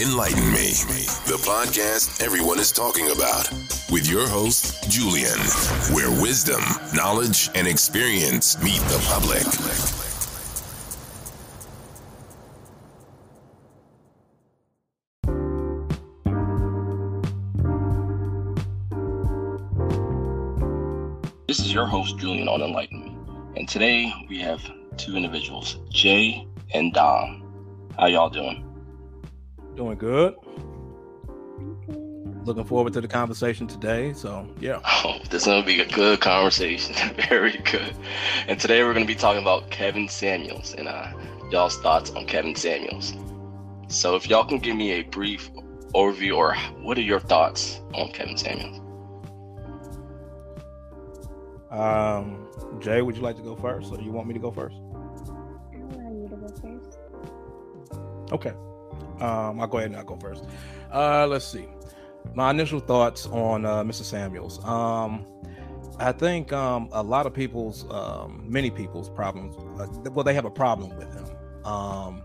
Enlighten Me, the podcast everyone is talking about, with your host, Julian, where wisdom, knowledge, and experience meet the public. This is your host, Julian on Enlighten Me. And today we have two individuals, Jay and Dom. How y'all doing? Doing good. Looking forward to the conversation today. So, yeah. Oh, this is going to be a good conversation. Very good. And today we're going to be talking about Kevin Samuels and uh, y'all's thoughts on Kevin Samuels. So, if y'all can give me a brief overview or what are your thoughts on Kevin Samuels? Um, Jay, would you like to go first, or do you want me to go first? I want you to go first. Okay. Um, I'll go ahead and I'll go first. Uh, let's see. My initial thoughts on uh, Mr. Samuels. Um, I think um, a lot of people's, um, many people's problems. Uh, well, they have a problem with him. Um,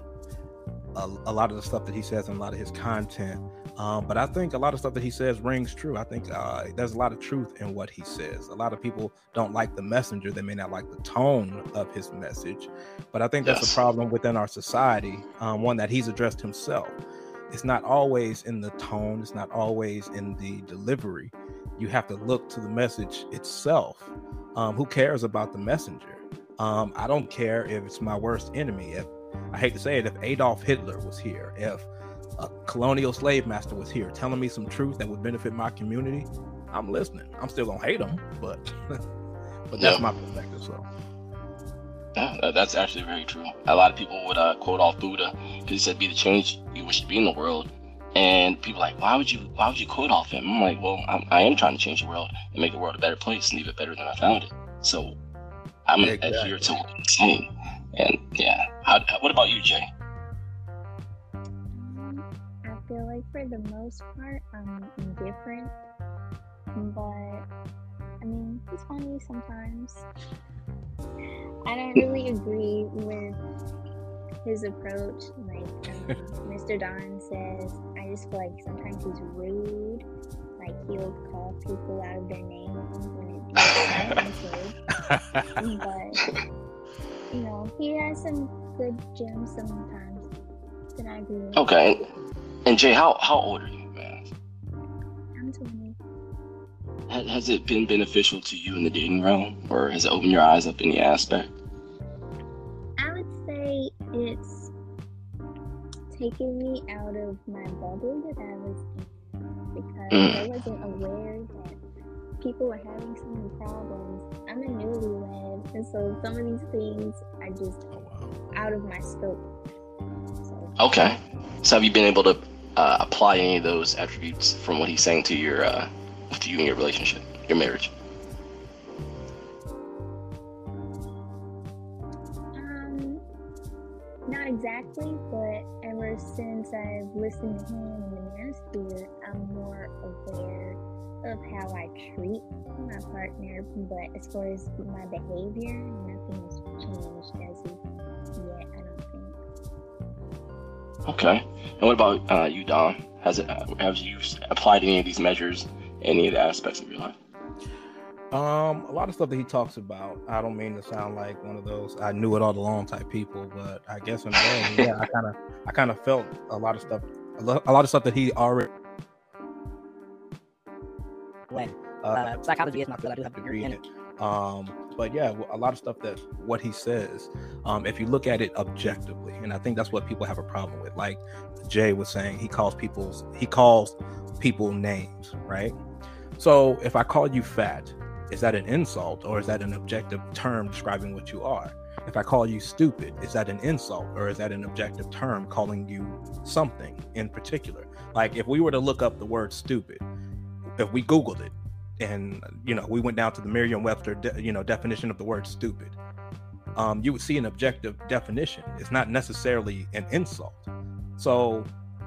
a, a, lot of the stuff that he says and a lot of his content. Um, but I think a lot of stuff that he says rings true. I think uh, there's a lot of truth in what he says. A lot of people don't like the messenger; they may not like the tone of his message. But I think that's yes. a problem within our society, um, one that he's addressed himself. It's not always in the tone. It's not always in the delivery. You have to look to the message itself. Um, who cares about the messenger? Um, I don't care if it's my worst enemy. If I hate to say it, if Adolf Hitler was here, if a colonial slave master was here telling me some truth that would benefit my community, I'm listening. I'm still gonna hate him, but but that's yeah. my perspective. So. Yeah, that's actually very true. A lot of people would uh, quote off Buddha because he said, "Be the change you wish to be in the world." And people like, why would you? Why would you quote off him? I'm like, well, I'm, I am trying to change the world and make the world a better place and leave it better than I found it. So I'm gonna exactly. adhere to what he's saying. And yeah, how, what about you, Jay? Like for the most part, I'm indifferent, but I mean, he's funny sometimes. I don't really agree with his approach. Like um, Mr. Dom says, I just feel like sometimes he's rude. Like he'll call people out of their names when it's but you know, he has some good gems sometimes that I agree with. Okay. And Jay, how how old are you, man? I'm 20. Has it been beneficial to you in the dating realm, or has it opened your eyes up any aspect? I would say it's taken me out of my bubble that I was in because mm. I wasn't aware that people were having so many problems. I'm a newlywed and so some of these things are just oh, out of my scope. Okay. So have you been able to uh, apply any of those attributes from what he's saying to your uh, to you and your relationship, your marriage? Um, not exactly, but ever since I've listened to him in the manosphere, I'm more aware of how I treat my partner, but as far as my behavior, nothing has changed as of Okay. And what about uh, you, Dom? Has it uh, have you applied any of these measures, any of the aspects of your life? Um, a lot of stuff that he talks about. I don't mean to sound like one of those I knew it all along type people, but I guess in a way, yeah, I kind of, I kind of felt a lot of stuff, a lot of stuff that he already when uh, psychology is my field. I do have a degree in it. Um, but yeah, a lot of stuff that what he says, um, if you look at it objectively, and I think that's what people have a problem with. Like Jay was saying, he calls people's he calls people names, right? So if I call you fat, is that an insult or is that an objective term describing what you are? If I call you stupid, is that an insult or is that an objective term calling you something in particular? Like if we were to look up the word stupid, if we Googled it and you know we went down to the Merriam-Webster de- you know definition of the word stupid, um, you would see an objective definition. It's not necessarily an insult. So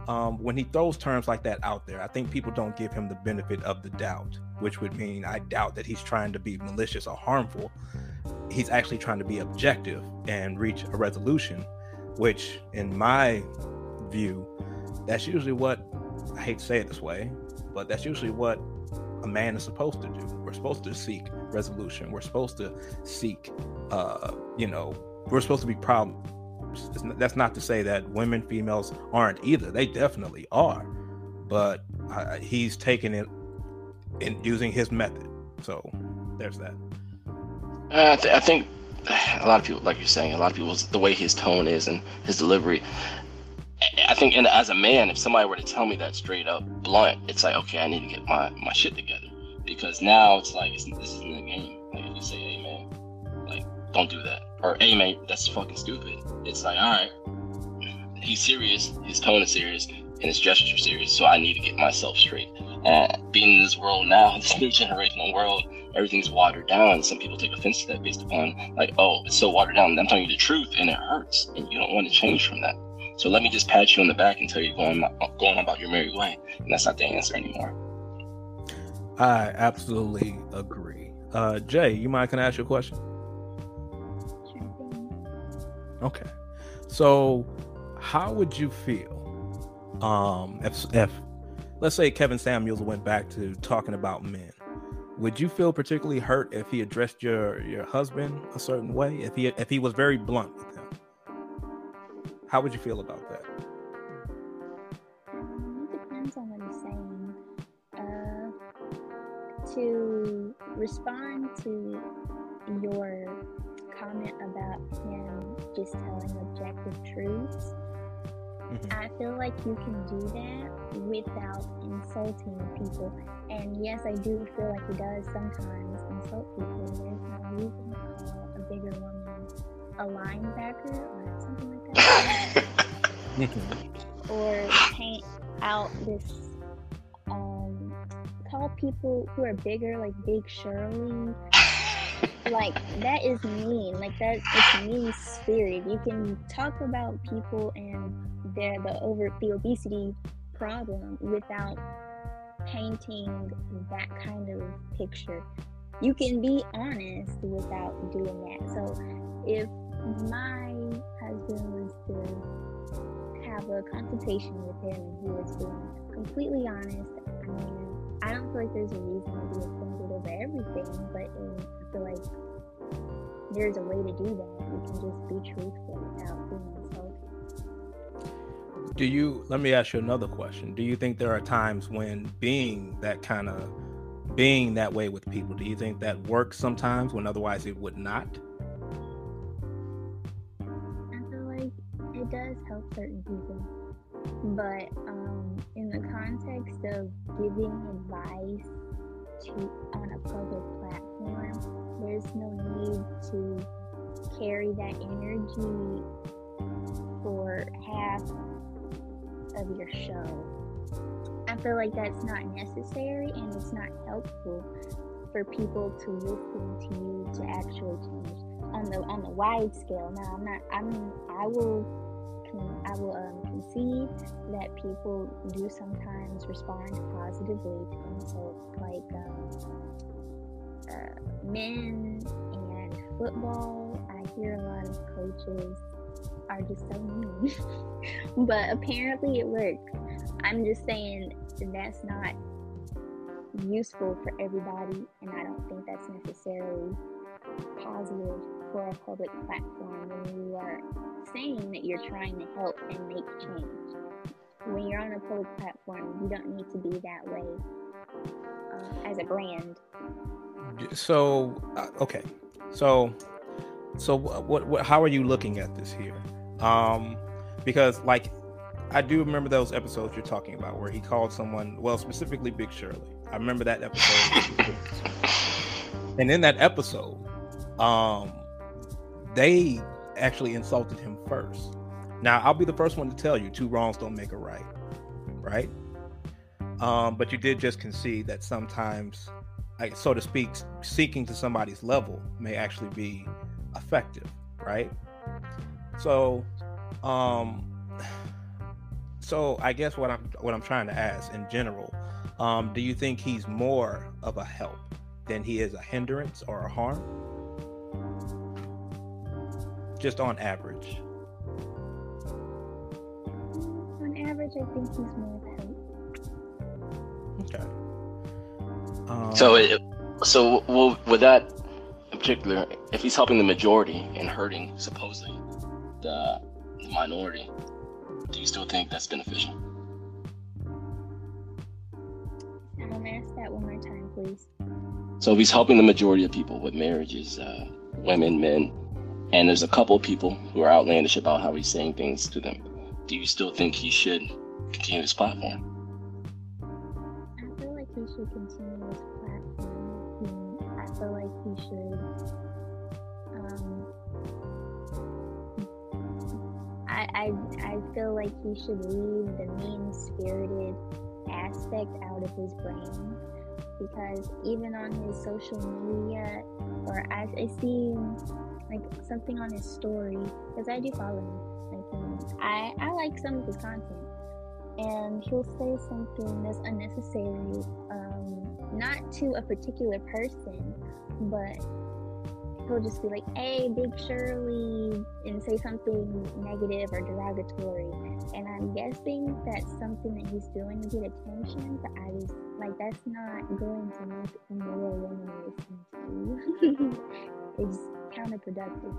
um, when he throws terms like that out there, I think people don't give him the benefit of the doubt, which would mean I doubt that he's trying to be malicious or harmful. He's actually trying to be objective and reach a resolution, which, in my view, that's usually what I hate to say it this way, but that's usually what a man is supposed to do. We're supposed to seek resolution. We're supposed to seek, uh, you know, we're supposed to be problem. That's not to say that women, females aren't either. They definitely are, but uh, he's taking it in using his method. So there's that. Uh, I, th- I think a lot of people, like you're saying, a lot of people, the way his tone is and his delivery. I think, and as a man, if somebody were to tell me that straight up, blunt, it's like, okay, I need to get my, my shit together because now it's like it's, this isn't a game. Like if you say, hey man, like don't do that, or hey man, that's fucking stupid. It's like, all right, he's serious, his tone is serious, and his gestures are serious, so I need to get myself straight. Being in this world now, this new generational world, everything's watered down. Some people take offense to that based upon like, oh, it's so watered down. I'm telling you the truth, and it hurts, and you don't want to change from that. So let me just pat you on the back and tell you going going about your merry way, and that's not the answer anymore. I absolutely agree. Uh, Jay, you mind? Can I ask you a question? Okay. So, how would you feel um, if, if, let's say, Kevin Samuels went back to talking about men? Would you feel particularly hurt if he addressed your your husband a certain way? If he if he was very blunt with him, how would you feel about that? Um, it depends on what he's saying. Uh, to respond to your comment about him just telling objective truths, mm-hmm. I feel like you can do that without insulting people. And yes, I do feel like he does sometimes insult people. There's no reason to call a bigger woman a linebacker or something like that. or paint out this um, call people who are bigger like Big Shirley. like that is mean. Like that it's mean spirit. You can talk about people and their the over the obesity problem without painting that kind of picture. You can be honest without doing that. So if my husband was to have a consultation with him and he was being completely honest, I mean I don't feel like there's a reason to be offended over everything, but in, I feel like there's a way to do that. You can just be truthful without being insulting. Do you? Let me ask you another question. Do you think there are times when being that kind of being that way with people, do you think that works sometimes when otherwise it would not? Does help certain people, but um, in the context of giving advice to on a public platform, there's no need to carry that energy for half of your show. I feel like that's not necessary and it's not helpful for people to listen to you to actually change on the on the wide scale. Now I'm not I'm I will I will um, concede that people do sometimes respond positively to insults like um, uh, men and football. I hear a lot of coaches are just so mean, but apparently it works. I'm just saying that's not useful for everybody, and I don't think that's necessarily positive for a public platform when you are saying that you're trying to help and make change. When you're on a public platform, you don't need to be that way uh, as a brand. So, uh, okay, so, so what, what, how are you looking at this here? Um, because like, I do remember those episodes you're talking about where he called someone, well, specifically Big Shirley. I remember that episode. and in that episode, um, they actually insulted him first. Now, I'll be the first one to tell you two wrongs don't make a right, right? Um, but you did just concede that sometimes, like, so to speak, seeking to somebody's level may actually be effective, right? So, um, so I guess what I'm what I'm trying to ask in general, um, do you think he's more of a help than he is a hindrance or a harm? Just on average? On average, I think he's more of help. Okay. Um, so, it, so well, with that in particular, if he's helping the majority and hurting supposedly the, the minority, do you still think that's beneficial? Um, ask that one more time, please. So if he's helping the majority of people with marriages, uh, women, men, and there's a couple of people who are outlandish about how he's saying things to them, do you still think he should continue his platform? I feel like he should continue his platform. I feel like he should. Um, I, I I feel like he should leave the mean spirited aspect out of his brain because even on his social media or I, I see like something on his story because I do follow him. Like I I like some of his content, and he'll say something that's unnecessary, um, not to a particular person, but he'll just be like, "Hey, Big Shirley," and say something negative or derogatory. And I'm guessing that's something that he's doing to get attention. But I just like that's not going to make a more woman listen to you. it's counterproductive.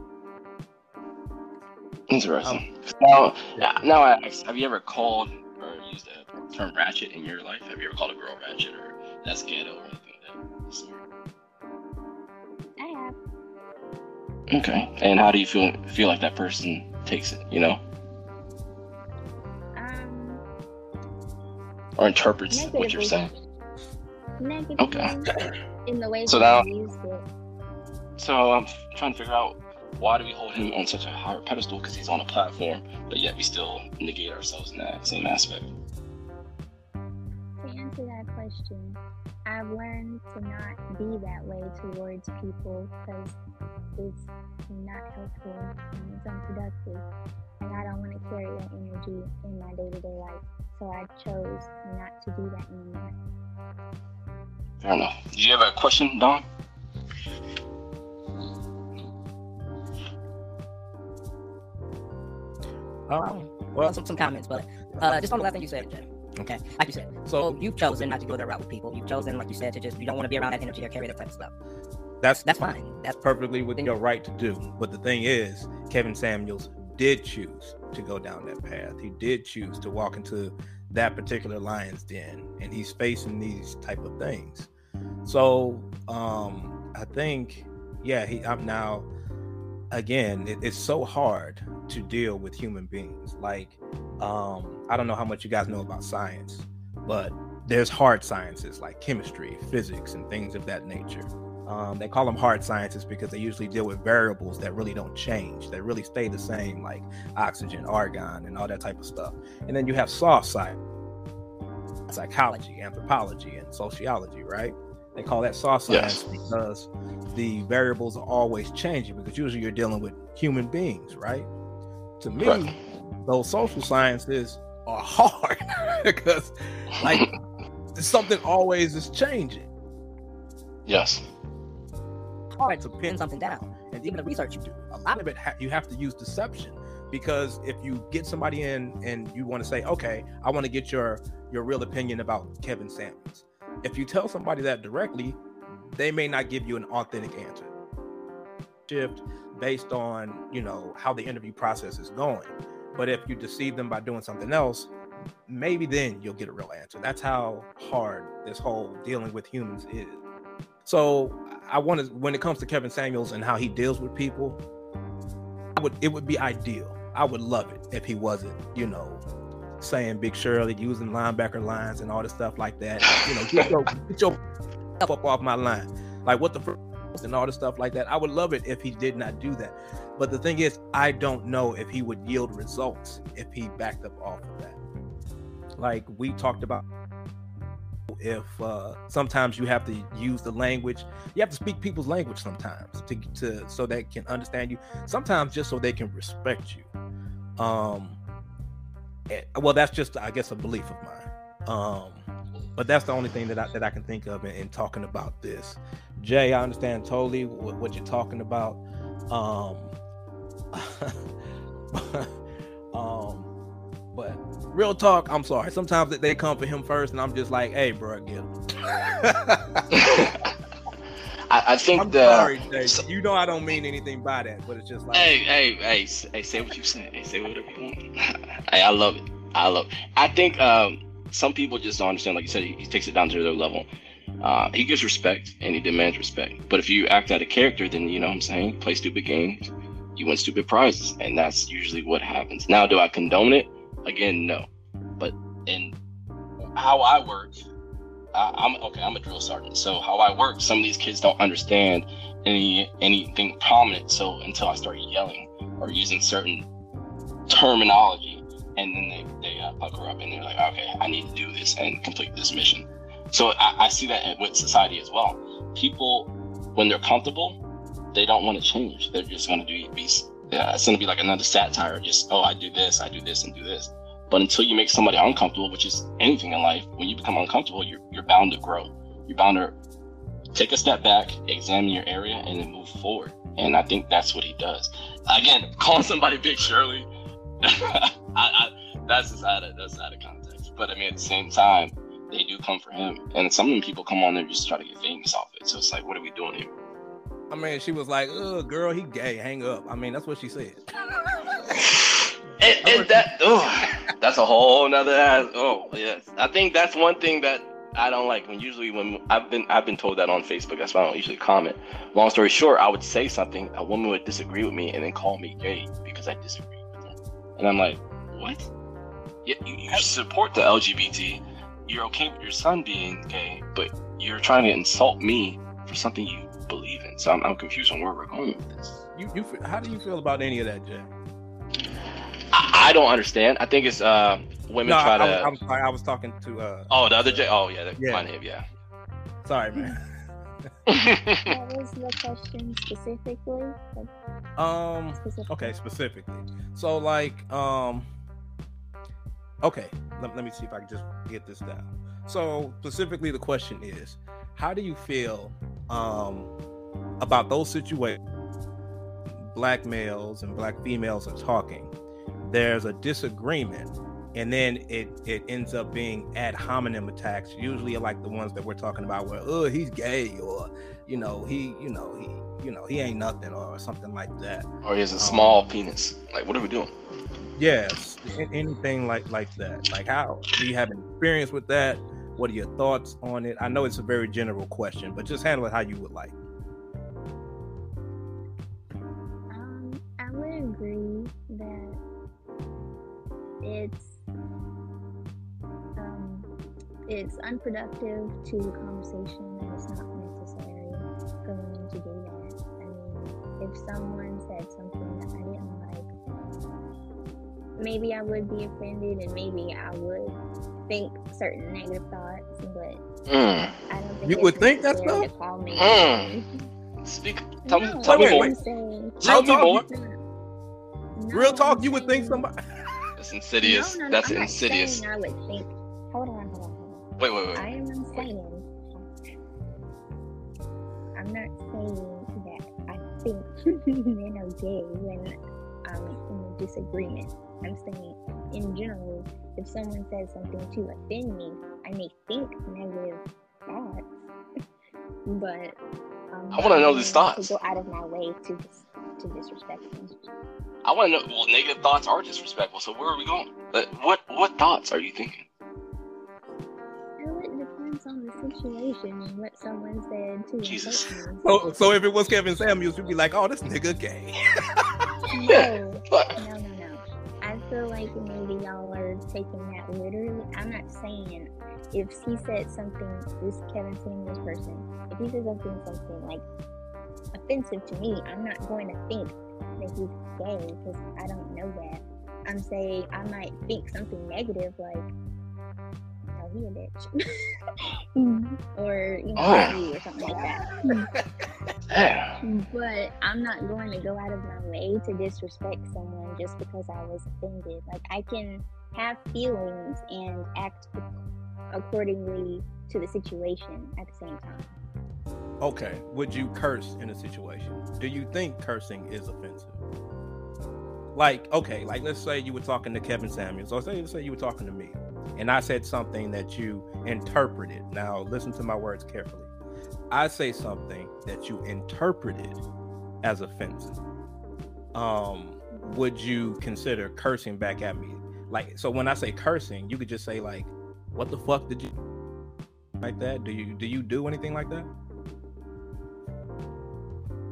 Interesting. Um, now, now, I ask, have you ever called or used the term ratchet in your life? Have you ever called a girl ratchet or that's ghetto or anything like that sort? I have. Okay. And how do you feel feel like that person takes it? You know, Um, or interprets what you're saying? negative Okay. in the way So now- used it. So I'm trying to figure out why do we hold him on such a higher pedestal because he's on a platform, but yet we still negate ourselves in that same aspect. To answer that question, I've learned to not be that way towards people because it's not helpful and it's unproductive. And I don't want to carry that energy in my day to day life. So I chose not to do that anymore. Fair enough. Did you have a question, Dom? um, Well, some, some comments, but uh, just on the last thing you said, Jay. Okay, like you said, so so you've chosen not to go that route with people. You've chosen, like you said, to just you don't want to be around that energy or carry that type of stuff. That's That's fine. That's perfectly within your right to do. But the thing is, Kevin Samuels did choose to go down that path. He did choose to walk into that particular lion's den, and he's facing these type of things. So um, I think, yeah, he. I'm now again. It, it's so hard to deal with human beings. Like um, I don't know how much you guys know about science, but there's hard sciences like chemistry, physics, and things of that nature. Um, they call them hard sciences because they usually deal with variables that really don't change, that really stay the same, like oxygen, argon, and all that type of stuff. And then you have soft science, psychology, anthropology, and sociology, right? They call that soft science Yes. because the variables are always changing because usually you're dealing with human beings, right? To me, Right. those social sciences are hard because, like, something always is changing. Yes. Hard to pin something down. and even the research you do a lot of it ha- you have to use deception because if you get somebody in and you want to say okay i want to get your your real opinion about kevin samuels. If you tell somebody that directly they may not give you an authentic answer. Shift based on you know how the interview process is going. But if you deceive them by doing something else maybe then you'll get a real answer. That's how hard this whole dealing with humans is. So I want to when it comes to Kevin Samuels and how he deals with people, I would it would be ideal. I would love it if he wasn't, you know, saying Big Shirley, using linebacker lines and all this stuff like that. You know, get your get your up off my line. Like what the and all this stuff like that. I would love it if he did not do that. But the thing is, I don't know if he would yield results if he backed up off of that. Like we talked about if uh, sometimes you have to use the language you have to speak people's language sometimes to, to so they can understand you sometimes just so they can respect you. Um and- well that's just i guess a belief of mine. Um but that's the only thing that i, that I can think of in, in talking about this. Jay i understand totally what, what you're talking about. Um um but real talk. I'm sorry. Sometimes they- they come for him first, and I'm just like, hey, bro, get him. I, I think I'm the sorry, Jay. so- You know I don't mean anything by that, but it's just like, Hey, hey, hey, hey, say what you say. Hey, say whatever you want. hey, I love it. I love it. I think um, some people just don't understand. Like you said, he, he takes it down to their level. Uh, he gives respect and he demands respect. But if you act out of character, then you know what I'm saying, play stupid games, you win stupid prizes. And that's usually what happens. Now, do I condone it? Again, no. But in how I work, I, I'm okay, I'm a drill sergeant. So how I work, some of these kids don't understand any anything prominent so until I start yelling or using certain terminology and then they, they uh, pucker up and they're like okay I need to do this and complete this mission so I, I see that with society as well people when they're comfortable they don't want to change they're just going to do be yeah, it's to be like another satire just oh I do this I do this and do this but until you make somebody uncomfortable which is anything in life when you become uncomfortable you're, you're bound to grow you're bound to take a step back, examine your area, and then move forward. And I think that's what he does. Again, calling somebody Big Shirley, I, I, that's just out of that's out of context. But I mean, at the same time, they do come for him, and some people come on there just try to get famous off it. So it's like, what are we doing here? I mean, she was like, "Ugh, girl, he gay. Hang up." I mean, that's what she said. And, that, oh, that's a whole nother. Oh yes, I think that's one thing that I don't like. When usually when I've been I've been told that on Facebook. That's why I don't usually comment. Long story short, I would say something, a woman would disagree with me, and then call me gay because I disagree with her. And I'm like, what? Yeah, you, you support the LGBT. You're okay with your son being gay, but you're trying to insult me for something you believe in. So I'm, I'm confused on where we're going with this. You, you, how do you feel about any of that, Jay? I, I don't understand. I think it's uh women No, try I, to. I, I'm sorry. I was talking to. uh Oh, the other J. Oh, yeah, that, Yeah. mine him, yeah. Sorry, man. What was the question specifically? Um. specific- Okay, specifically. So, like, um. Okay, let, let me see if I can just get this down. So, specifically, the question is, how do you feel um about those situations? Black males and black females are talking. There's a disagreement, and then it it ends up being ad hominem attacks. Usually, like the ones that we're talking about, where oh he's gay, or you know he you know he you know he ain't nothing, or something like that. or he has a small penis. Like, what are we doing? Yes, anything like like that. Like how do you have an experience with that? What are your thoughts on it? I know it's a very general question, but just handle it how you would like. Um, I would agree that it's um, it's unproductive to the conversation and it's not necessary for women to do that. I mean, if someone said something that I didn't like, maybe I would be offended and maybe I would think certain negative thoughts, but Mm. I don't think You would think that's necessary call me. Mm. Speak. Tell No, me. Tell me more. wait. I'm Tell me more. No, Real talk, you would think somebody. That's insidious. No, no, no, That's I'm insidious. saying I would think. Hold on, hold on, hold Wait, wait, on. I wait. am saying. I'm not saying that I think men are gay when I'm in a disagreement. I'm saying, in general, if someone says something to offend me, I may think negative thoughts, but um, I wanna know these thoughts. To go out of my way to dis- to disrespect them. I want to know. Well, negative thoughts are disrespectful. So where are we going? What What thoughts are you thinking? Well, it depends on the situation and what someone said to Jesus. me. So, so if it was Kevin Samuels, you'd be like, "Oh, this nigga gay." No, What? no, no, no. I feel like maybe y'all are taking that literally. I'm not saying if he said something, this Kevin Samuels this person, if he said something, something like offensive to me, I'm not going to think that he's gay because I don't know that. I'm saying I might think something negative like, he a bitch. Mm. or, you know, Oh. or something like that. Mm. Yeah. But I'm not going to go out of my way to disrespect someone just because I was offended. Like I can have feelings and act accordingly to the situation at the same time. Okay, would you curse in a situation? Do you think cursing is offensive? like okay, like let's say you were talking to Kevin Samuels, or say let's say you were talking to me, and I said something that you interpreted. Now listen to my words carefully. I say something that you interpreted as offensive. Um, would you consider cursing back at me? Like, so when I say cursing, you could just say like, "What the fuck did you?" Like that? Do you do you do anything like that?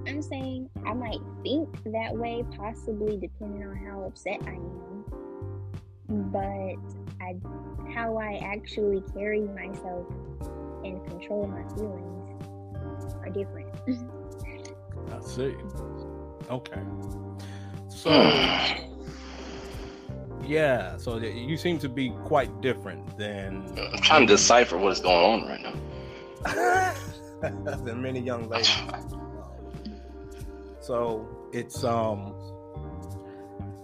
I'm saying I might think that way, possibly depending on how upset I am. But I, how I actually carry myself and control my feelings are different. I see. Okay. So, yeah. So you seem to be quite different than I'm trying to decipher what is going on right now. than many young ladies. So it's um.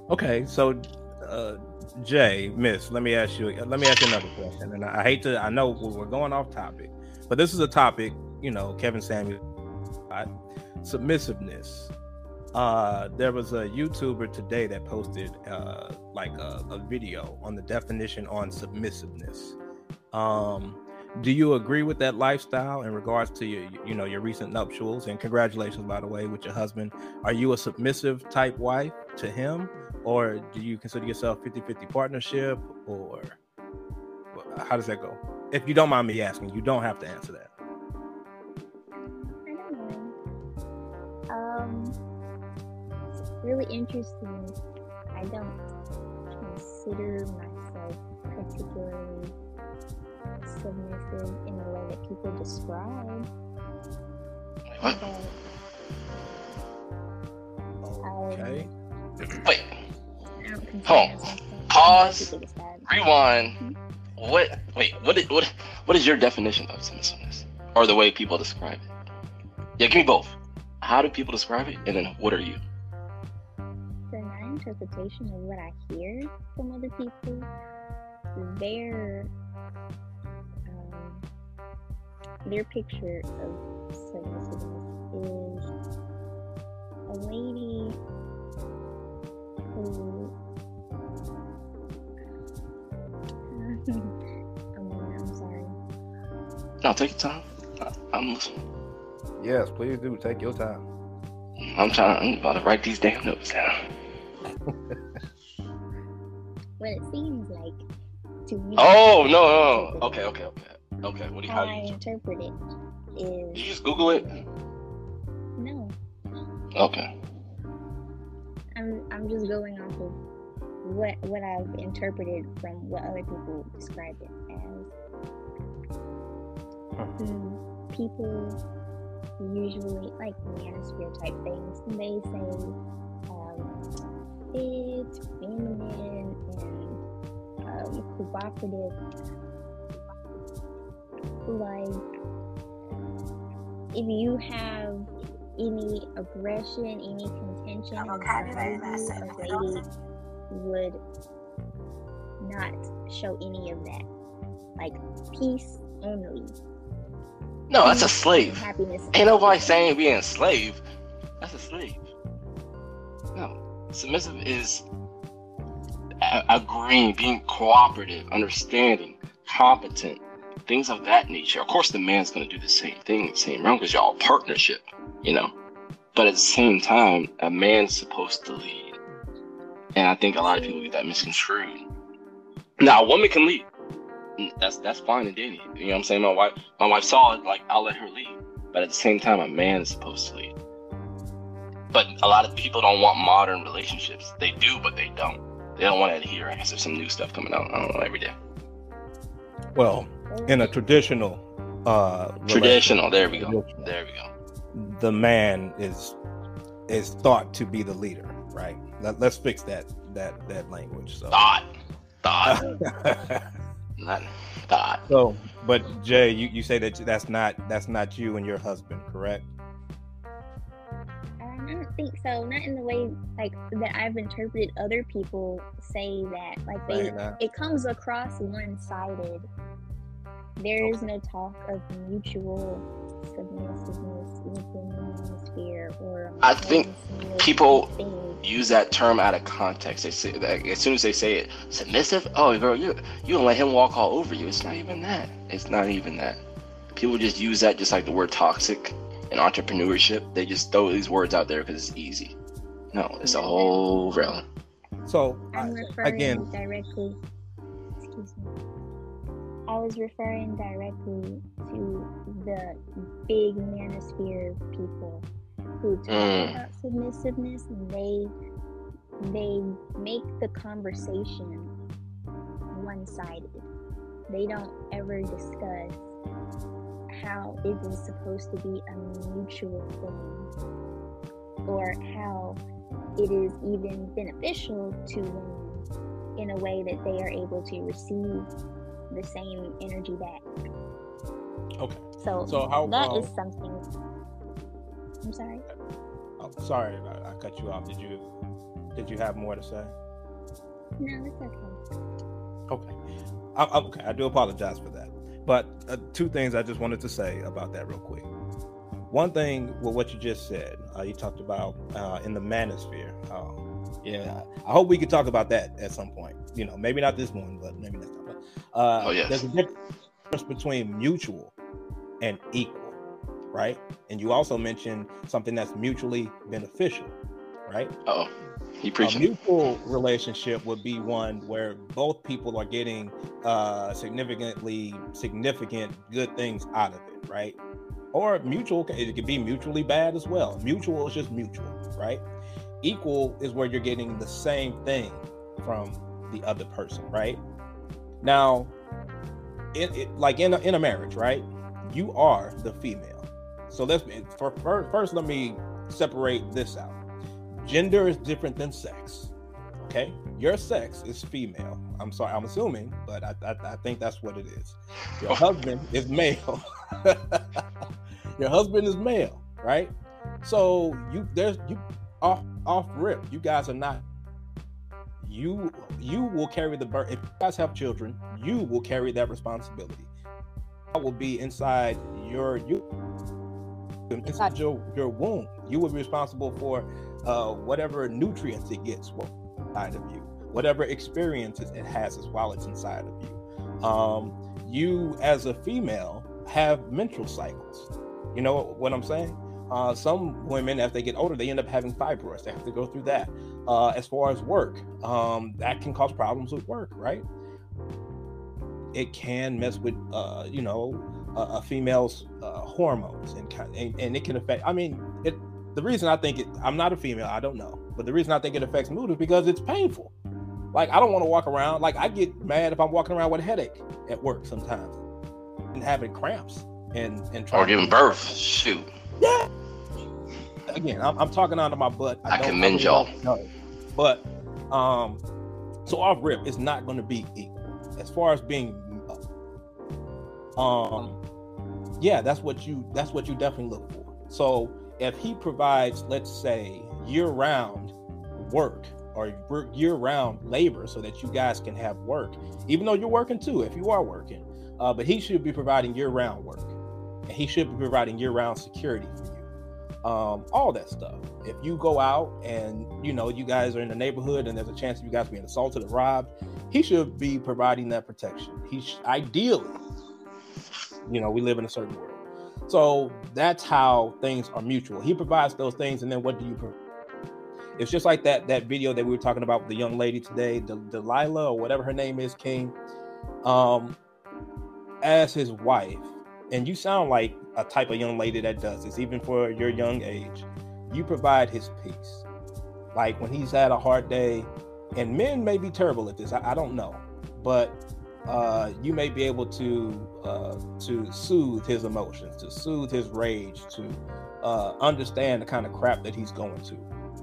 Okay, so uh, Jay, Miss, let me ask you. Let me ask you another question. And I hate to. I know we're going off topic, but this is a topic. You know, Kevin Samuel, uh, submissiveness. Uh, there was a YouTuber today that posted uh, like a, a video on the definition on submissiveness. Um, do you agree with that lifestyle in regards to your, you know, your recent nuptials? And congratulations, by the way, with your husband. Are you a submissive type wife to him, or do you consider yourself 50-50 partnership, or how does that go? If you don't mind me asking, you don't have to answer that. I don't know. Um, it's really interesting. I don't consider myself particularly submissive in the way that people describe. What? But Okay. Wait, I don't consider Hold on. Pause. rewind. What? Wait, what? Is, what? What is your definition of submissiveness, or the way people describe it? Yeah, give me both. How do people describe it, and then what are you? So my interpretation of what I hear from other people, their um, their picture of submissiveness is a lady who I mean, I'm sorry. No, take your time. I- I'm. Yes, please do take your time. I'm trying. I'm about to write these damn notes down. What it seems like to me. Oh no, no, no. Okay, okay, okay, okay. What do you? How How I do you? interpret it Did you just Google it? no. Okay. I'm I'm just going off of what what I've interpreted from what other people describe it as. Hmm, people usually like manosphere type things. They say um, it's feminine and um, cooperative. Like if you have any aggression, any contention, A inside vocabulary you, a lady would not show any of that. Like peace only. No, that's a slave. Happiness. Ain't nobody saying being a slave. That's a slave. No, submissive is agreeing, being cooperative, understanding, competent, things of that nature. Of course, the man's gonna do the same thing, the same realm, because y'all partnership, you know. But at the same time, a man's supposed to lead, and I think a lot of people get that misconstrued. Now, a woman can lead. That's that's fine and dandy. You know what I'm saying? My wife, my wife saw it. Like I'll let her lead. But at the same time, a man is supposed to lead. But a lot of people don't want modern relationships. They do, but they don't. They don't want to adhere. I guess there's some new stuff coming out. I don't know every day. Well, in a traditional uh Traditional. There we go. There we go. the man is is thought to be the leader, right? Let, let's fix that that that language. So, Thought. Thought. Not thought. so, but Jay, you, you say that that's not that's not you and your husband, correct? Um, I don't think so. Not in the way like that I've interpreted other people say that. Like they, Saying it comes across one-sided. there is no talk of mutual submissiveness within the manosphere or I think people thing. use that term out of context. They say that as soon as they say it, submissive. Oh, girl, you you don't let him walk all over you. It's not even that. It's not even that. People just use that just like the word toxic in entrepreneurship. They just throw these words out there because it's easy. No, it's a whole realm. So I'm referring again, directly. Excuse me. I was referring directly to the big manosphere people who talk Mm. about submissiveness. They they make the conversation one-sided. They don't ever discuss how it is supposed to be a mutual thing or how it is even beneficial to women in a way that they are able to receive the same energy back. okay. So, So how- that is something. I'm sorry. Oh, sorry, I, I cut you off. Did you did you have more to say? No, it's okay. Okay. I, I- okay, I do apologize for that. But uh, two things I just wanted to say about that real quick. One thing with what you just said, uh, you talked about uh, in the manosphere. Um, yeah, I hope we could talk about that at some point. You know, maybe not this one, but maybe next time. Uh, Oh, yes. There's a difference between mutual and equal, right? And you also mentioned something that's mutually beneficial, right? Oh, he a mutual relationship would be one where both people are getting uh significantly significant good things out of it right? Or mutual it could be mutually bad as well. Mutual is just mutual right? Equal is where you're getting the same thing from the other person right? Now it, it like in a, in a marriage right? You are the female so let's for, for first let me separate this out gender is different than sex. Okay, your sex is female. I'm sorry, I'm assuming, but I, I, I think that's what it is. Your husband is male. your husband is male, right? So you there's you off off rip. You guys are not. You you will carry the burden. If you guys have children, you will carry that responsibility. That will be inside your you inside your your womb. You will be responsible for uh, whatever nutrients it gets inside of you, whatever experiences it has as while it's inside of you. Um, you, as a female, have menstrual cycles. You know what I'm saying? Uh, some women, as they get older, they end up having fibroids. They have to go through that. Uh, as far as work, um, that can cause problems with work, right? It can mess with, uh, you know, a, female's uh, hormones, and, and and it can affect. I mean, it the reason I think it, I'm not a female, I don't know, but the reason I think it affects mood is because it's painful. Like I don't want to walk around. Like I get mad if I'm walking around with a headache at work sometimes, and having cramps and and trying Or giving birth. Shoot. Yeah. Again, I'm, I'm talking out of my butt. I don't- commend y'all. don't. But um, so off rip, it's not going to be equal as far as being. Um, yeah, that's what you that's what you definitely look for. So if he provides, let's say, year-round work or year-round labor, so that you guys can have work, even though you're working too, if you are working, uh, but he should be providing year-round work, and he should be providing year-round security for you. Um, all that stuff. If you go out and you know you guys are in the neighborhood and there's a chance of you guys being assaulted or robbed, he should be providing that protection. He sh- ideally, you know, we live in a certain world. So that's how things are mutual. He provides those things, and then what do you? Pro- it's just like that that video that we were talking about with the young lady today, Del- Delilah or whatever her name is, King. Um, as his wife, and you sound like a type of young lady that does this, even for your young age. You provide his peace. Like when he's had a hard day, and men may be terrible at this. I, I don't know, but uh, you may be able to uh, to soothe his emotions, to soothe his rage, to uh, understand the kind of crap that he's going to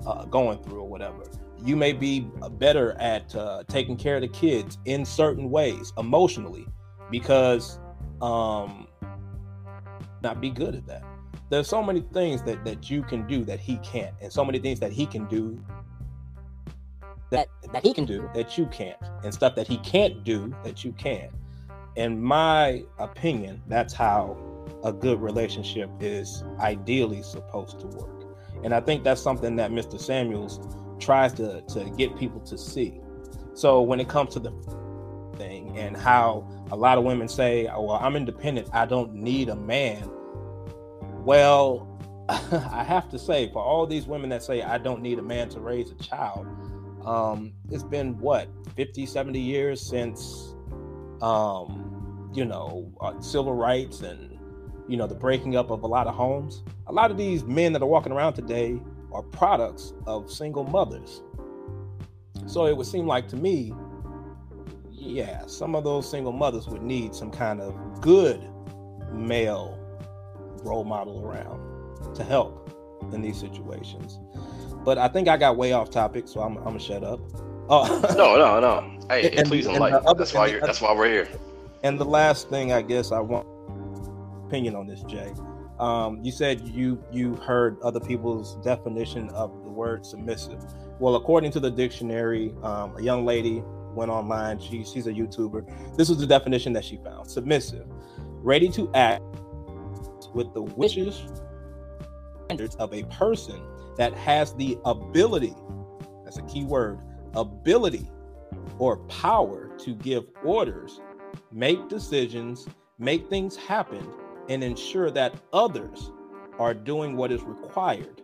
uh, going through or whatever. You may be better at uh, taking care of the kids in certain ways emotionally because um, not be good at that. There's so many things that that you can do that he can't, and so many things that he can do that that he can do that you can't, and stuff that he can't do that you can. in my opinion, that's how a good relationship is ideally supposed to work. And I think that's something that Mr. Samuels tries to, to get people to see. So when it comes to the thing and how a lot of women say, oh, well, I'm independent, I don't need a man. Well, I have to say, for all these women that say, I don't need a man to raise a child, um, it's been what, 50, 70 years since, um, you know, uh, civil rights and, you know, the breaking up of a lot of homes. A lot of these men that are walking around today are products of single mothers. So it would seem like to me, yeah, some of those single mothers would need some kind of good male role model around to help in these situations. But I think I got way off topic, so I'm, I'm gonna shut up. Oh. no, no, no. Hey, and, please enlighten. Other, that's why you're. That's why we're here. And the last thing, I guess, I want opinion on this, Jay. Um, you said you you heard other people's definition of the word submissive. Well, according to the dictionary, um, a young lady went online. She, she's a YouTuber. This was the definition that she found: submissive, ready to act with the wishes standards of a person that has the ability. That's a key word: ability or power to give orders, make decisions, make things happen, and ensure that others are doing what is required,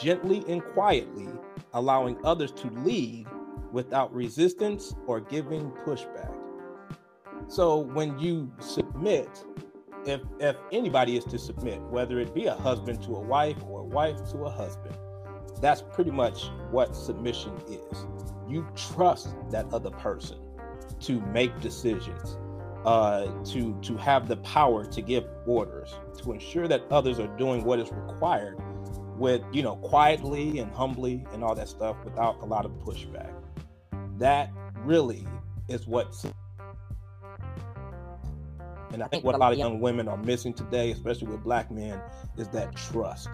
gently and quietly allowing others to lead without resistance or giving pushback. So when you submit, if if anybody is to submit, whether it be a husband to a wife or a wife to a husband, that's pretty much what submission is. You trust that other person to make decisions, uh, to to have the power to give orders, to ensure that others are doing what is required with you know quietly and humbly and all that stuff without a lot of pushback that really is what and i think what a lot of young women are missing today especially with black men is that trust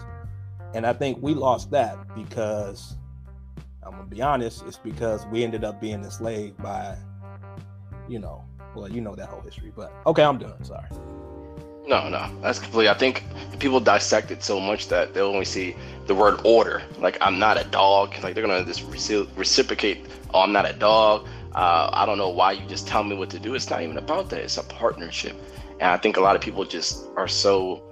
and i think we lost that because i'm gonna be honest it's because we ended up being enslaved by you know well you know that whole history but okay i'm done sorry no, no, that's completely. I think people dissect it so much that they'll only see the word order. Like I'm not a dog. Like they're gonna just reciprocate. Oh, I'm not a dog. Uh, I don't know why you just tell me what to do. It's not even about that. It's a partnership, and I think a lot of people just are so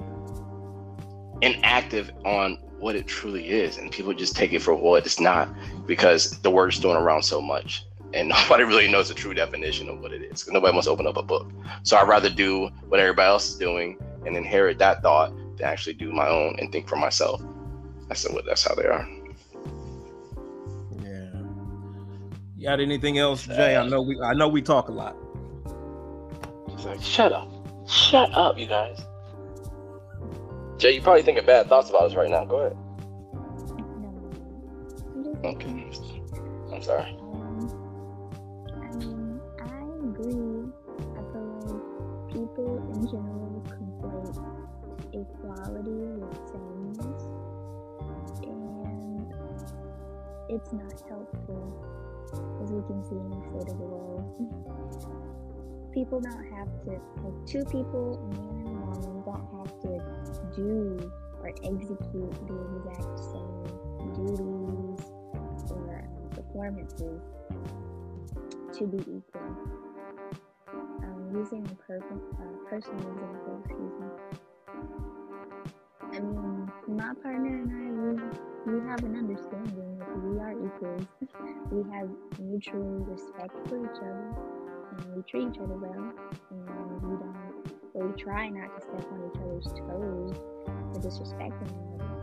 inactive on what it truly is, and people just take it for what it's not because the word's thrown around so much and nobody really knows the true definition of what it is. Nobody wants to open up a book. So I'd rather do what everybody else is doing and inherit that thought to actually do my own and think for myself. That's what that's how they are. Yeah. You got anything else, Jay? I uh, know we I know we talk a lot. Just like shut up. Shut up, you guys. Jay, you're probably thinking bad thoughts about us right now. Go ahead. No. Okay. I'm sorry. Um, I agree. I feel like people in general conflate equality with sameness, and it's not helpful, as we can see in the state of the world. people don't have to, like two people, man and woman, don't have to do or execute the exact same duties or um, performances to be equal. Um, using a per- uh, personal example, excuse me. I mean, my partner and I, we, we have an understanding that we are equals. we have mutual respect for each other, and we treat each other well, and we don't, well, we try not to step on each other's toes or disrespect one another.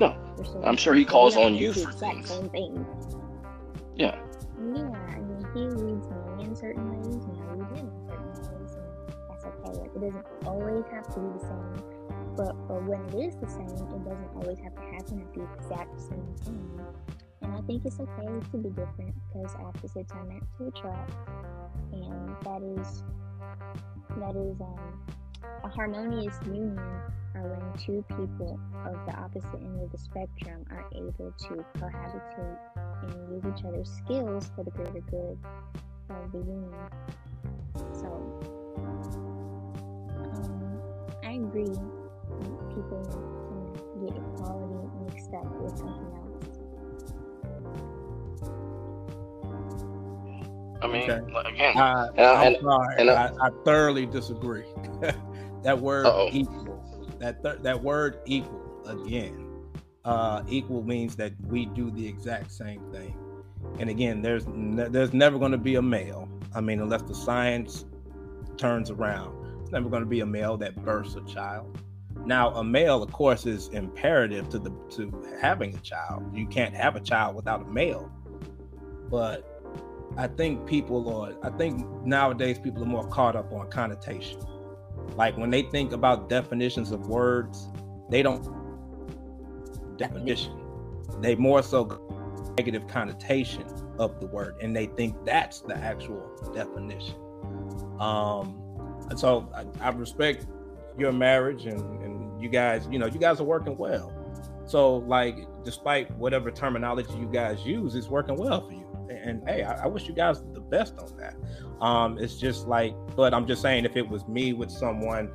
No, um, so I'm sure he calls on you for things. things. Yeah. Yeah, I mean, he leads me in certain ways, and I lead him in certain ways, and that's okay. Like, it doesn't always have to be the same, but, but when it is the same, it doesn't always have to happen at the exact same time. And I think it's okay to be different because opposites are meant to attract, and that is that is um, a harmonious union are when two people of the opposite end of the spectrum are able to cohabitate and use each other's skills for the greater good of the union. So, um, I agree. People can get equality mixed up with something else. I mean, Okay. again, I, And I- I'm and- sorry, and I, I thoroughly disagree. that word Uh-oh. equal, that th- that word equal again, uh, equal means that we do the exact same thing. And again, there's ne- there's never going to be a male. I mean, unless the science turns around, it's never going to be a male that births a child. Now, a male, of course, is imperative to the to having a child. You can't have a child without a male. But I think people are. I think nowadays people are more caught up on connotation. Like when they think about definitions of words, they don't definition. They more so negative connotation of the word, and they think that's the actual definition. Um, and so I, I respect your marriage, and and you guys, you know, you guys are working well. So like, despite whatever terminology you guys use, it's working well for you. And, hey, I, I wish you guys the best on that. Um, it's just like, but I'm just saying, if it was me with someone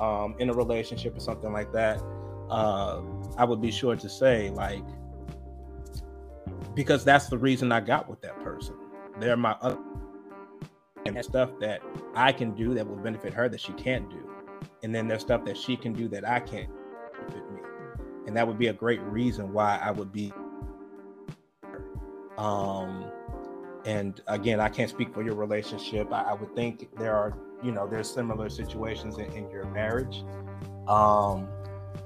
um, in a relationship or something like that, uh, I would be sure to say like, because that's the reason I got with that person. They're my other and stuff that I can do that will benefit her that she can't do, and then there's stuff that she can do that I can't benefit me, and that would be a great reason why I would be. Um, and again, I can't speak for your relationship. I, I would think there are, you know, there's similar situations in, in your marriage. Um,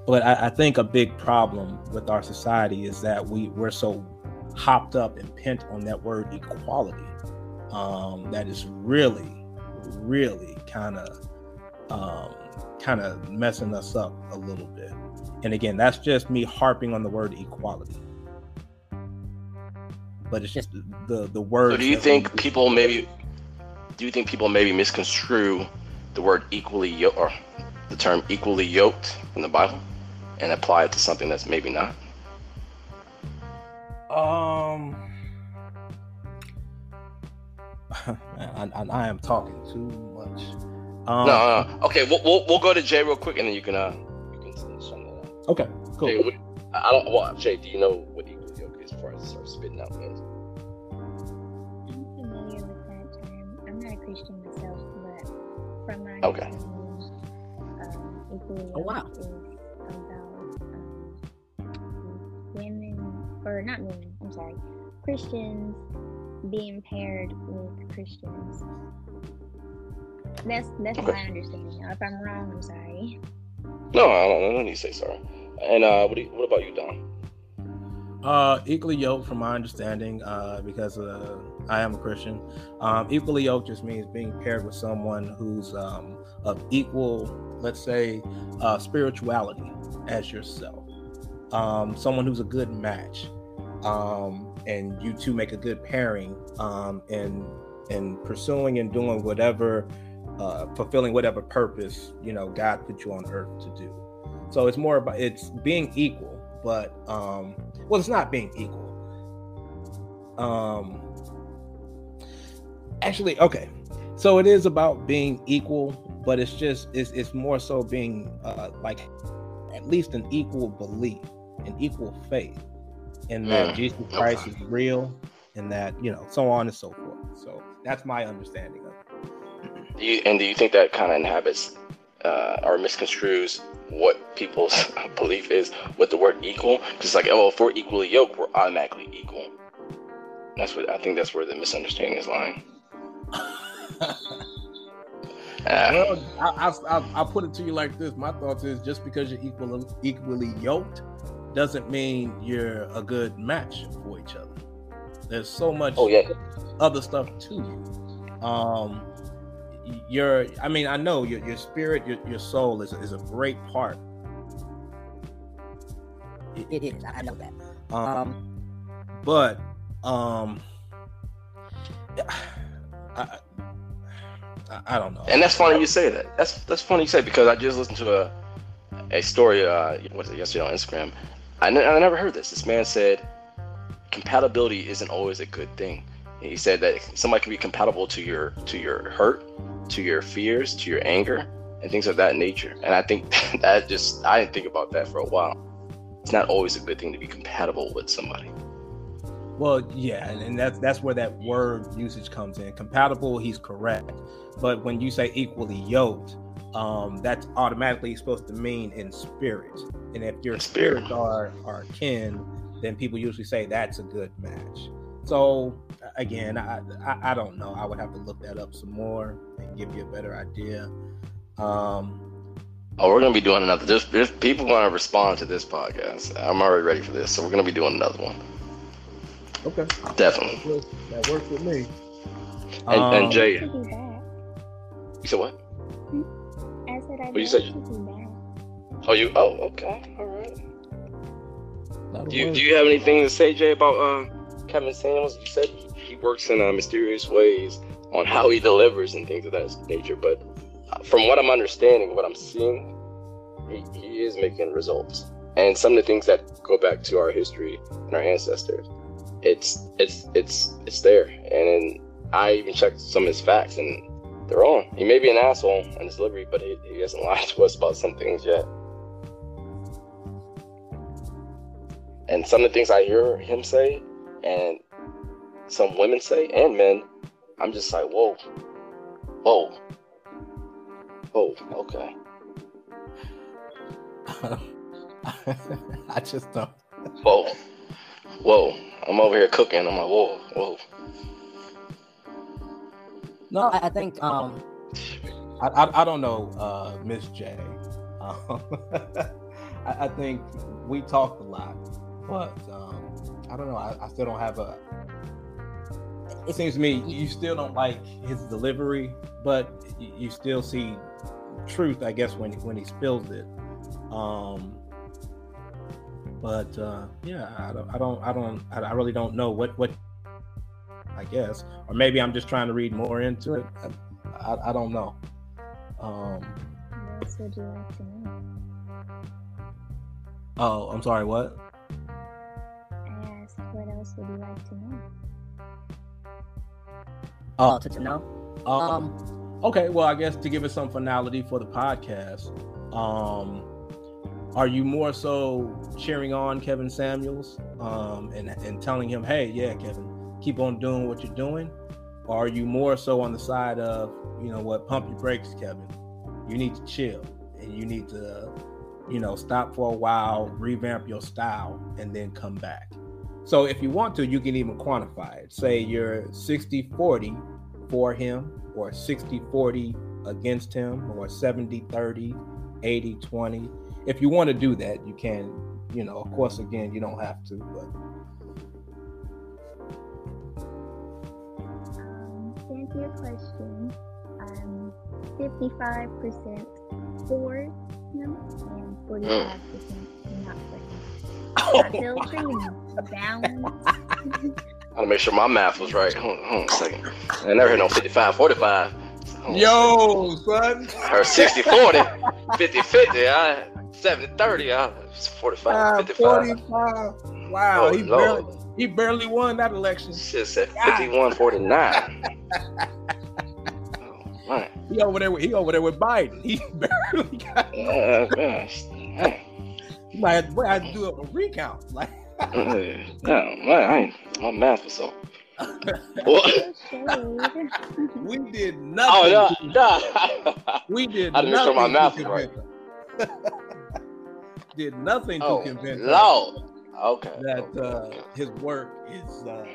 but I, I think a big problem with our society is that we we're so hopped up and pent on that word equality um, that is really, really kind of um, kind of messing us up a little bit. And again, that's just me harping on the word equality. But it's just the the word. So do you think people maybe do you think people maybe misconstrue the word equally or the term equally yoked in the Bible and apply it to something that's maybe not? Um, man, I, I, I am talking too much. Um, no, no, no. Okay, we'll, we'll we'll go to Jay real quick and then you can uh you can sum that up. Okay, cool. Jay, what, I don't well Jay, do you know what equally yoked is as far as sort spitting out? From my Okay. understanding, um, equally Oh, wow. about um, women, or not women. I'm sorry, Christians being paired with Christians. That's that's Okay. my understanding. If I'm wrong, I'm sorry. No, I don't, I don't need to say sorry. And uh, what, do you, what about you, Dom? Uh, equally yoked, from my understanding, uh, because uh, I am a Christian. Um, equally yoked just means being paired with someone who's um, of equal, let's say, uh, spirituality as yourself. Um, someone who's a good match, um, and you two make a good pairing um, in in pursuing and doing whatever, uh, fulfilling whatever purpose you know God put you on earth to do. So it's more about it's being equal, but um, well, it's not being equal. Um, actually, okay, so it is about being equal, but it's just it's it's more so being uh, like at least an equal belief, an equal faith in that Mm, Jesus okay. Christ is real, and that you know so on and so forth. So that's my understanding of it. Do you, and do you think that kind of inhabits uh, or misconstrues what people's belief is with the word equal? Because like, oh, if we're equally yoked, we're automatically equal. That's what I think. That's where the misunderstanding is lying. Well, I, I, I, I'll put it to you like this. My thoughts is just because you're equal, equally yoked doesn't mean you're a good match for each other. There's so much oh yeah, other stuff to you. Um, your, I mean, I know your, your spirit, your, your soul is, is a great part. It is. I I know that. Um, Um, but um, I, I, don't know. and that's funny you say that. That's that's funny you say because I just listened to a a story. Uh, was it yesterday on Instagram? I, I never heard this. This man said compatibility isn't always a good thing. He said that somebody can be compatible to your to your hurt, to your fears, to your anger, and things of that nature. And I think that just I didn't think about that for a while. It's not always a good thing to be compatible with somebody. Well, yeah, and, and that's that's where that word usage comes in. Compatible, he's correct, but when you say equally yoked, um, that's automatically supposed to mean in spirit. And if your Spirit. spirits are are kin, then people usually say that's a good match. So again, I, I I don't know. I would have to look that up some more and give you a better idea. Um, Oh, we're gonna be doing another. There's, there's people gonna respond to this podcast. I'm already ready for this, so we're gonna be doing another one. Okay, Definitely. that works with me. And, Um, and Jay, To be back. you said what? I said I'd you said? to be. Oh, you? Oh, okay, all right. Do you, do you have anything to say, Jay, about uh, Kevin Samuels? You said he, he works in uh, mysterious ways on how he delivers and things of that nature. But uh, from what I'm understanding, what I'm seeing, he, he is making results. And some of the things that go back to our history and our ancestors, it's it's it's it's there. And then I even checked some of his facts, and they're wrong. He may be an asshole in his delivery, but he, he hasn't lied to us about some things yet. And some of the things I hear him say, and some women say, and men, I'm just like, whoa, whoa, whoa, okay. I just don't. Whoa. Whoa. I'm over here cooking. I'm like, whoa, whoa. No, I, I think um I, I, I don't know, uh, Miss J. Um, I, I think we talked a lot, but um, I don't know. I, I still don't have a. It seems to me you still don't like his delivery, but you, you still see truth, I guess, when when he spills it. Um, but uh, yeah, I don't, I don't, I don't, I, I really don't know what what. I guess, or maybe I'm just trying to read more into it. I, I, I don't know. Um, What else would you like to know? oh, I'm sorry. What? I asked, what else would you like to know? oh, to, to know. Um, Um okay. Well, I guess to give it some finality for the podcast, um, are you more so cheering on Kevin Samuels um, and and telling him, "Hey, yeah, Kevin, keep on doing what you're doing," or are you more so on the side of, you know, what, pump your brakes, Kevin? You need to chill and you need to, you know, stop for a while, revamp your style, and then come back. So if you want to, you can even quantify it. Say you're 60 40 for him, or 60 40 against him, or 70 30, 80 20. If you want to do that, you can, you know, of course, again, you don't have to, but Um, to answer your question, I'm 55% for him and 45% not for him. I feel pretty balanced. I want to make sure my math was right. Hold, hold on a second. I never heard no 55, 45. Hold on a yo, son, second. I heard 60, 40, 50, 50, I, 70, 30, I, it's 45, Uh, 55. 45. Wow, Oh, he barely he barely won that election. Shit said 51, 49. oh, man. He over there with he over there with Biden. He barely got. Uh, gosh. Man. He might have, might have to do a recount. Like, Uh, no, man, I ain't, my math was. What? We did Oh, nothing. no, no. We did I to make sure my math was right. Convince did nothing to Oh, convince him Lord. Okay. that uh, his work is uh,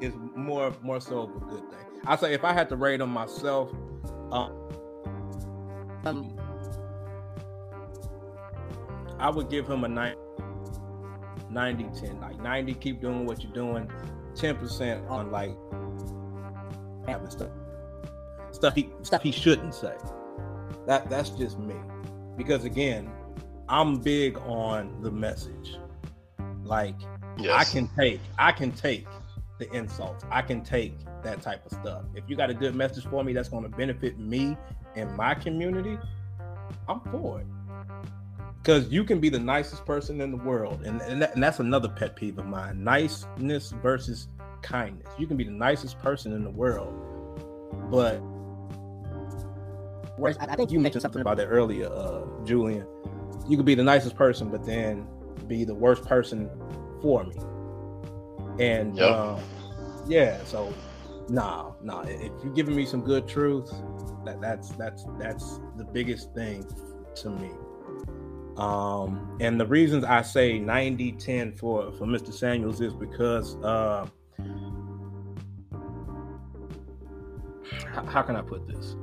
is more more so of a good thing. I say if I had to rate him myself, um, um I would give him a 90, 90 10. Like 90, keep doing what you're doing. 10% on like having stuff stuff he stuff he shouldn't say. That that's just me. Because again, I'm big on the message. Like Yes. I can take I can take the insults. I can take that type of stuff. If you got a good message for me that's going to benefit me and my community, I'm for it. Because you can be the nicest person in the world, and and, that, and that's another pet peeve of mine: niceness versus kindness. You can be the nicest person in the world, but Whereas I, I think you mentioned something about that earlier, uh, Julian. You could be the nicest person, but then be the worst person for me. And Yep. uh, yeah, so nah, nah. If you're giving me some good truth, that that's that's that's the biggest thing to me. Um, and the reasons I say 90-10 for for Mr. Samuels is because uh, how, how can I put this?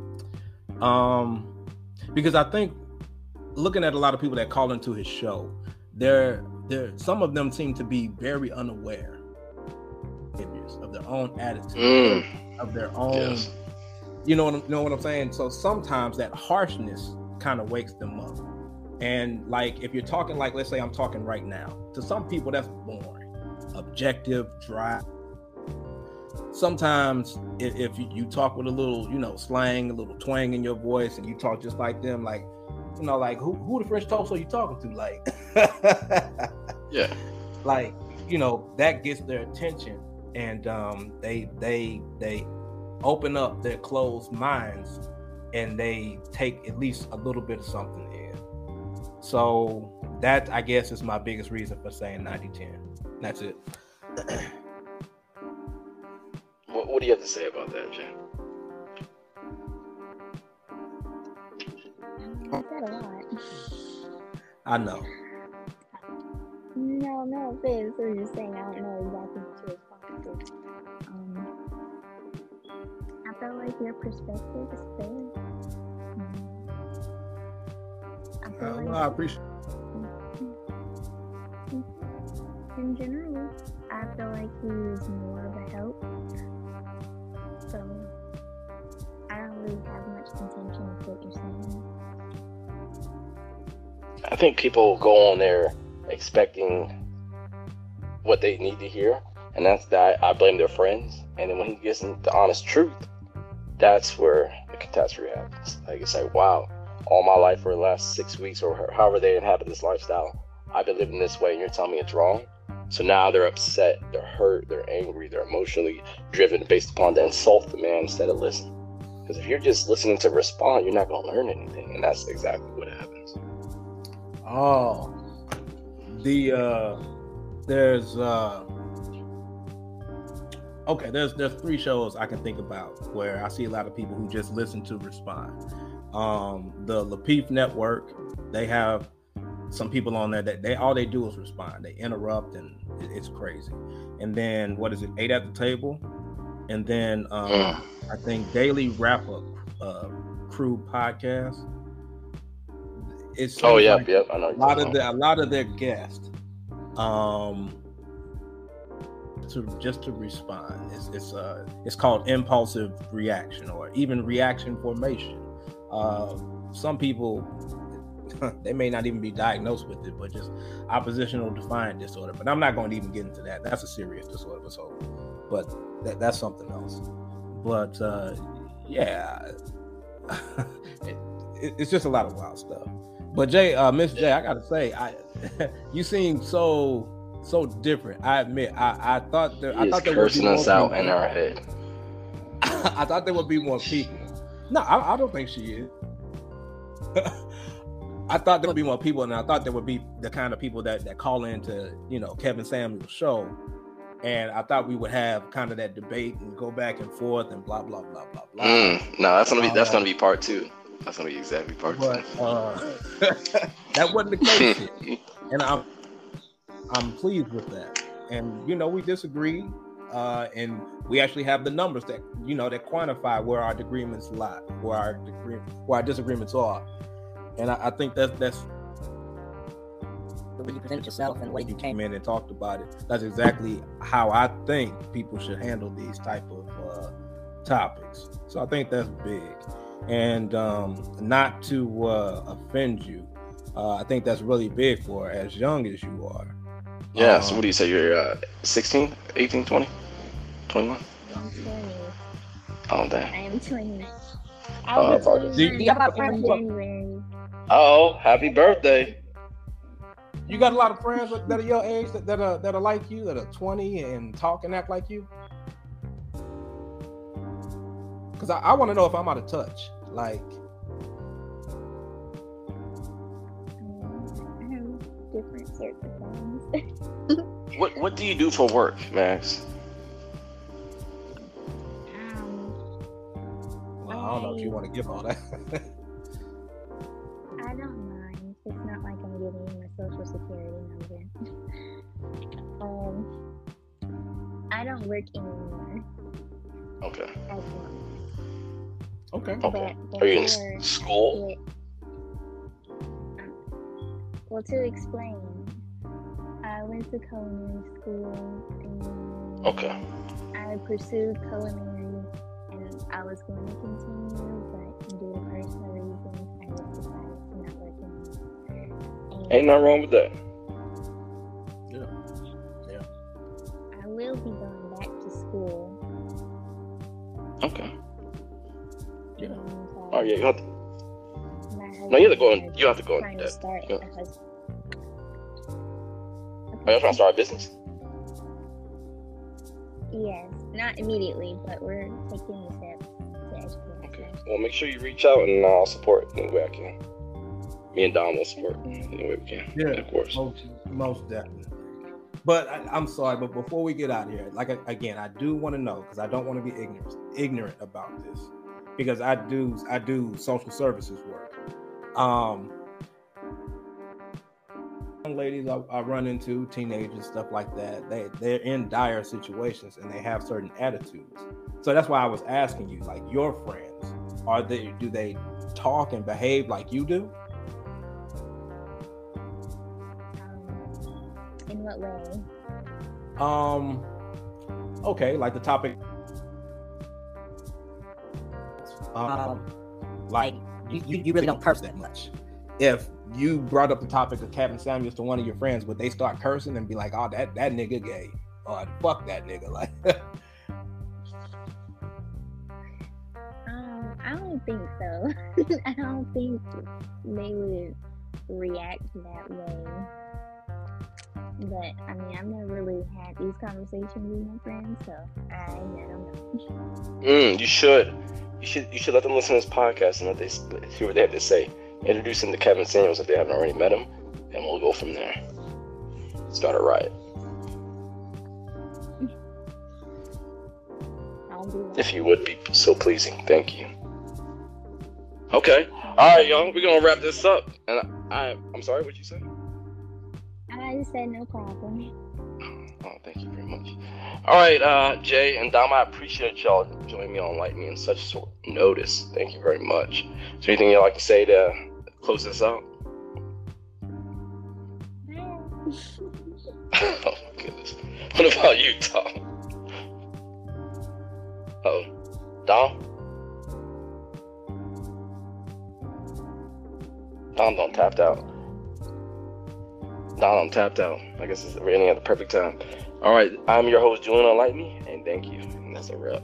Um, because I think looking at a lot of people that call into his show, they're they're some of them seem to be very unaware of their own attitude, Mm, of their own yes. you know what I'm, know what I'm saying? So sometimes that harshness kind of wakes them up. And like if you're talking like let's say I'm talking right now, to some people that's boring, objective, dry. Sometimes if, if you, you talk with a little, you know, slang, a little twang in your voice, and you talk just like them, like, you know, like who who the French toast are you talking to? Like, Yeah. like you know that gets their attention and um they they they open up their closed minds and they take at least a little bit of something in so that i guess is my biggest reason for saying 90-10 that's it What, what do you have to say about that, Jay? I said a lot. i know No, no offense. I was just saying I don't know exactly what to respond to. Um, I feel like your perspective is fair. Um, I feel Uh, like well, i appreciate in general, I feel like he's more of a help. So I don't really have much contention with what you're saying. I think people go on there expecting what they need to hear, and that's that I blame their friends. And then when he gets into the honest truth, that's where the catastrophe happens. Like it's like, wow, all my life for the last six weeks or however they inhabit this lifestyle, I've been living this way, and you're telling me it's wrong. So now they're upset, they're hurt, they're angry, they're emotionally driven based upon the insult the man instead of listening. Because if you're just listening to respond, you're not going to learn anything, and that's exactly what happens. Oh, the uh, there's uh, okay. There's there's three shows I can think about where I see a lot of people who just listen to respond. Um, the Lapeef Network, they have some people on there that they all they do is respond. They interrupt and it- it's crazy. And then what is it? Eight at the table, and then um, Mm. I think Daily Wrap Up uh, Crew podcast. It's Oh yeah, like- yep. I know. a lot of the a lot of their guests um to just to respond it's it's uh it's called impulsive reaction or even reaction formation uh some people they may not even be diagnosed with it but just oppositional defiant disorder but i'm not going to even get into that that's a serious disorder so but that, that's something else but uh yeah it, it- it's just a lot of wild stuff but Jay, uh, Miss Jay, I gotta say, I you seem so so different. I admit, I I thought there, I thought there would be cursing us out people. in our head. I thought there would be more people. No, I, I don't think she is. I thought there would be more people, and I thought there would be the kind of people that that call into you know Kevin Samuel's show, and I thought we would have kind of that debate and go back and forth and blah blah blah blah blah. Mm, no, that's gonna be that's gonna be part two. That's gonna be exactly part But uh, that wasn't the case. and I'm I'm pleased with that. And you know, we disagree, uh, and we actually have the numbers that you know that quantify where our disagreements lie, where our degree, where our disagreements are. And I, I think that's that's The way you present yourself and the way you came. came in and talked about it. That's exactly how I think people should handle these type of uh, topics. So I think that's big, and um, not to uh, offend you. Uh, I think that's really big for as young as you are. Yeah. so um, what do you say? You're uh, 16, 18, 20, 21? I'm 20. Oh damn. I am 20. Oh, I'll be apologies. 21 Do you have in? January. Oh, happy birthday. You got a lot of friends that that are your age that, that are that are like you, that are 20 and talk and act like you. Because I, I want to know if I'm out of touch. Like, Um, I have different sorts of friends. What What do you do for work, Max? um, well, I don't know if you want to give all that. I don't mind. It's not like I'm giving you my social security number. um, I don't work anymore okay. Okay. But Are you in school? it- um, well, to explain, I went to culinary school and Okay. I pursued culinary and I was going to continue, but due to personal reasons, I decided to not work anymore. And Ain't nothing wrong with that. Yeah, you have to. No, you have to go husband you have to go in Trying to start Yeah. a hus- Are you trying to start a business? Yes, not immediately, but we're taking the steps to educate Okay. Well, make sure you reach out and I'll support any way I can. Me and Dom will support any way we can. Yeah. Of course. Most, most definitely. But I, I'm sorry, but before we get out of here, like I- again, I do want to know because I don't want to be ignorant ignorant about this because I do I do social services work. Um, young ladies I, I run into, teenagers, stuff like that. They they're in dire situations and they have certain attitudes. So that's why I was asking you, like your friends, are they do they talk and behave like you do? In what way? Um. Okay, like the topic. Um, like You, you, you really don't curse that much. if you brought up the topic of Kevin Samuels to one of your friends, would they start cursing and be like, "Oh, that that nigga gay," or "Fuck that nigga"? Like, Um, I don't think so. I don't think they would react that way. But I mean, I've never really had these conversations with my friends, so I, I don't know. Mm, you should. You should. You should let them listen to this podcast and let they hear what they have to say. Introduce them to Kevin Samuels if they haven't already met him, and we'll go from there. Start a riot. I'll do that. If you would be so pleasing. Thank you. Okay. All right, y'all. We're gonna wrap this up. And I, I I'm sorry. What you said? I just said no problem. Oh, thank you very much. All right, uh, Jay and Dom, I appreciate y'all joining me on Light Me in such short notice. Thank you very much. Is there anything you'd like to say to close this out? oh my goodness. What about you, Dom? Oh, Dom? Dom don't tapped out. Dom I'm tapped out. I guess it's ending at the perfect time. All right, I'm your host, Julian Unlike Me, and thank you. That's a wrap.